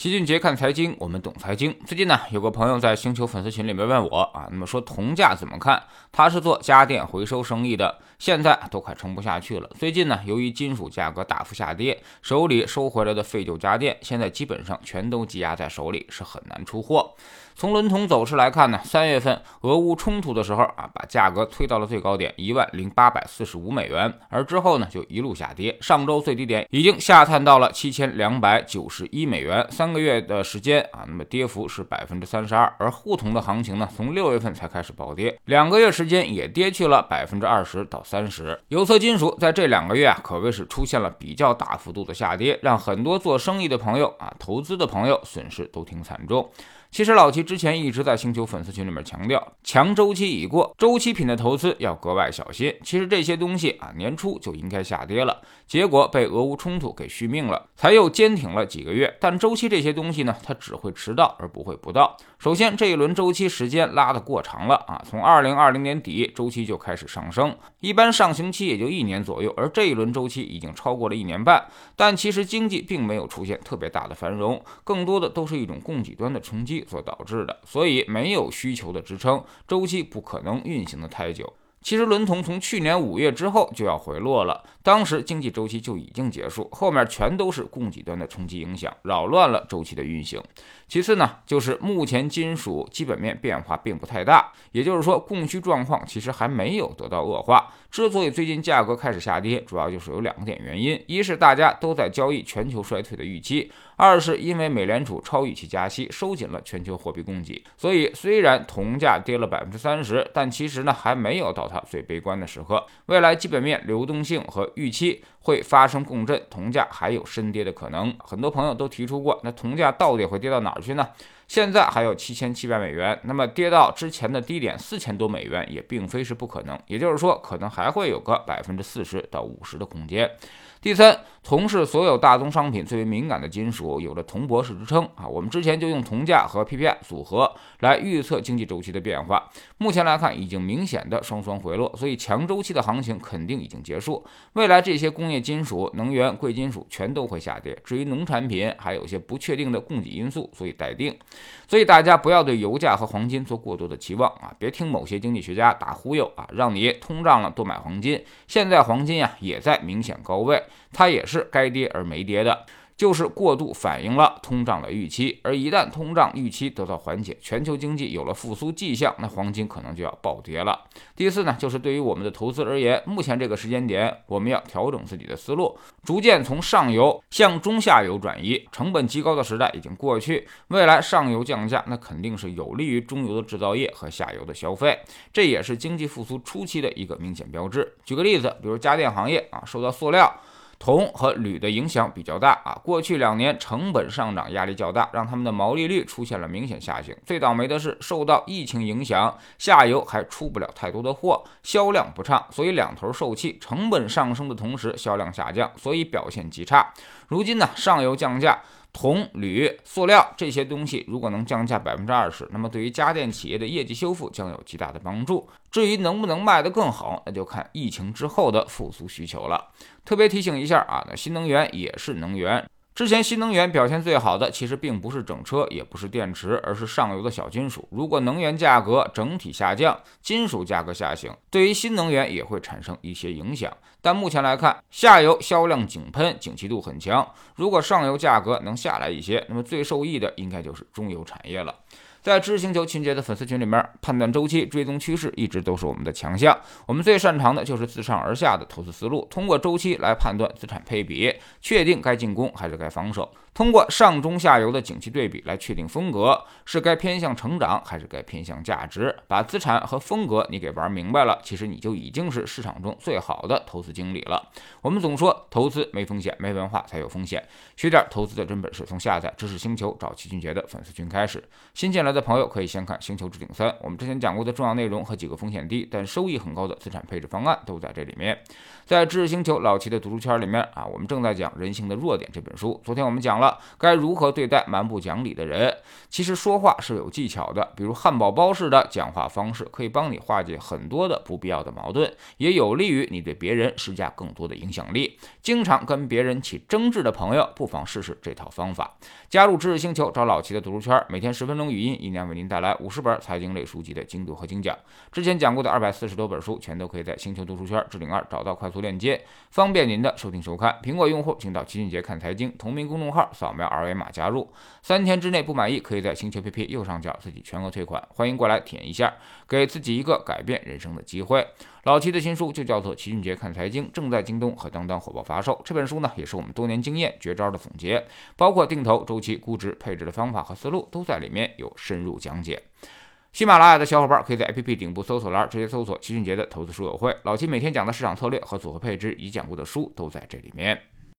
齐俊杰看财经，我们懂财经。最近呢，有个朋友在星球粉丝群里面问我啊，那么说铜价怎么看？他是做家电回收生意的，现在都快撑不下去了。最近呢，由于金属价格大幅下跌，手里收回来的废旧家电，现在基本上全都积压在手里，是很难出货。从伦铜走势来看呢，三月份俄乌冲突的时候啊，把价格推到了最高点一万零八百四十五美元，而之后呢就一路下跌，上周最低点已经下探到了七千两百九十一美元，三个月的时间啊，那么跌幅是百分之三十二。而沪铜的行情呢，从六月份才开始暴跌，两个月时间也跌去了百分之二十到三十。有色金属在这两个月啊，可谓是出现了比较大幅度的下跌，让很多做生意的朋友啊、投资的朋友损失都挺惨重。其实老齐之前一直在星球粉丝群里面强调，强周期已过，周期品的投资要格外小心。其实这些东西啊，年初就应该下跌了，结果被俄乌冲突给续命了，才又坚挺了几个月。但周期这些东西呢，它只会迟到而不会不到。首先，这一轮周期时间拉得过长了啊，从二零二零年底周期就开始上升，一般上行期也就一年左右，而这一轮周期已经超过了一年半。但其实经济并没有出现特别大的繁荣，更多的都是一种供给端的冲击。所导致的，所以没有需求的支撑，周期不可能运行的太久。其实伦铜从去年五月之后就要回落了，当时经济周期就已经结束，后面全都是供给端的冲击影响，扰乱了周期的运行。其次呢，就是目前金属基本面变化并不太大，也就是说供需状况其实还没有得到恶化。之所以最近价格开始下跌，主要就是有两个点原因：一是大家都在交易全球衰退的预期；二是因为美联储超预期加息，收紧了全球货币供给。所以虽然铜价跌了百分之三十，但其实呢还没有到。它最悲观的时刻，未来基本面流动性和预期会发生共振，铜价还有深跌的可能。很多朋友都提出过，那铜价到底会跌到哪儿去呢？现在还有七千七百美元，那么跌到之前的低点四千多美元也并非是不可能。也就是说，可能还会有个百分之四十到五十的空间。第三，铜是所有大宗商品最为敏感的金属，有着铜博士之称啊。我们之前就用铜价和 PPI 组合来预测经济周期的变化。目前来看，已经明显的双双回落，所以强周期的行情肯定已经结束。未来这些工工业金属、能源、贵金属全都会下跌。至于农产品，还有些不确定的供给因素，所以待定。所以大家不要对油价和黄金做过多的期望啊！别听某些经济学家打忽悠啊，让你通胀了多买黄金。现在黄金呀也在明显高位，它也是该跌而没跌的。就是过度反映了通胀的预期，而一旦通胀预期得到缓解，全球经济有了复苏迹象，那黄金可能就要暴跌了。第四呢，就是对于我们的投资而言，目前这个时间点，我们要调整自己的思路，逐渐从上游向中下游转移。成本极高的时代已经过去，未来上游降价，那肯定是有利于中游的制造业和下游的消费，这也是经济复苏初期的一个明显标志。举个例子，比如家电行业啊，受到塑料。铜和铝的影响比较大啊，过去两年成本上涨压力较大，让他们的毛利率出现了明显下行。最倒霉的是受到疫情影响，下游还出不了太多的货，销量不畅，所以两头受气。成本上升的同时，销量下降，所以表现极差。如今呢，上游降价。铜、铝、塑料这些东西，如果能降价百分之二十，那么对于家电企业的业绩修复将有极大的帮助。至于能不能卖得更好，那就看疫情之后的复苏需求了。特别提醒一下啊，那新能源也是能源。之前新能源表现最好的，其实并不是整车，也不是电池，而是上游的小金属。如果能源价格整体下降，金属价格下行，对于新能源也会产生一些影响。但目前来看，下游销量井喷，景气度很强。如果上游价格能下来一些，那么最受益的应该就是中游产业了。在知识星球秦杰的粉丝群里面，判断周期、追踪趋势一直都是我们的强项。我们最擅长的就是自上而下的投资思路，通过周期来判断资产配比，确定该进攻还是该防守。通过上中下游的景气对比来确定风格，是该偏向成长还是该偏向价值？把资产和风格你给玩明白了，其实你就已经是市场中最好的投资经理了。我们总说投资没风险，没文化才有风险。学点投资的真本事，从下载知识星球找齐俊杰的粉丝群开始。新进来的朋友可以先看《星球置顶三》，我们之前讲过的重要内容和几个风险低但收益很高的资产配置方案都在这里面。在知识星球老齐的读书圈里面啊，我们正在讲《人性的弱点》这本书。昨天我们讲了。该如何对待蛮不讲理的人。其实说话是有技巧的，比如汉堡包式的讲话方式，可以帮你化解很多的不必要的矛盾，也有利于你对别人施加更多的影响力。经常跟别人起争执的朋友，不妨试试这套方法。加入知识星球，找老齐的读书圈，每天十分钟语音，一年为您带来五十本财经类书籍的精读和精讲。之前讲过的二百四十多本书，全都可以在星球读书圈置顶二找到快速链接，方便您的收听收看。苹果用户请到齐俊杰看财经同名公众号，扫描二维码加入。三天之内不满意，可以在星球 APP 右上角自己全额退款。欢迎过来体验一下，给自己一个改变人生的机会。老齐的新书就叫做《齐俊杰看财经》，正在京东和当当火爆发售。这本书呢，也是我们多年经验绝招的总结，包括定投、周期、估值、配置的方法和思路，都在里面有深入讲解。喜马拉雅的小伙伴可以在 APP 顶部搜索栏直接搜索“齐俊杰的投资书友会”，老齐每天讲的市场策略和组合配置已讲过的书都在这里面。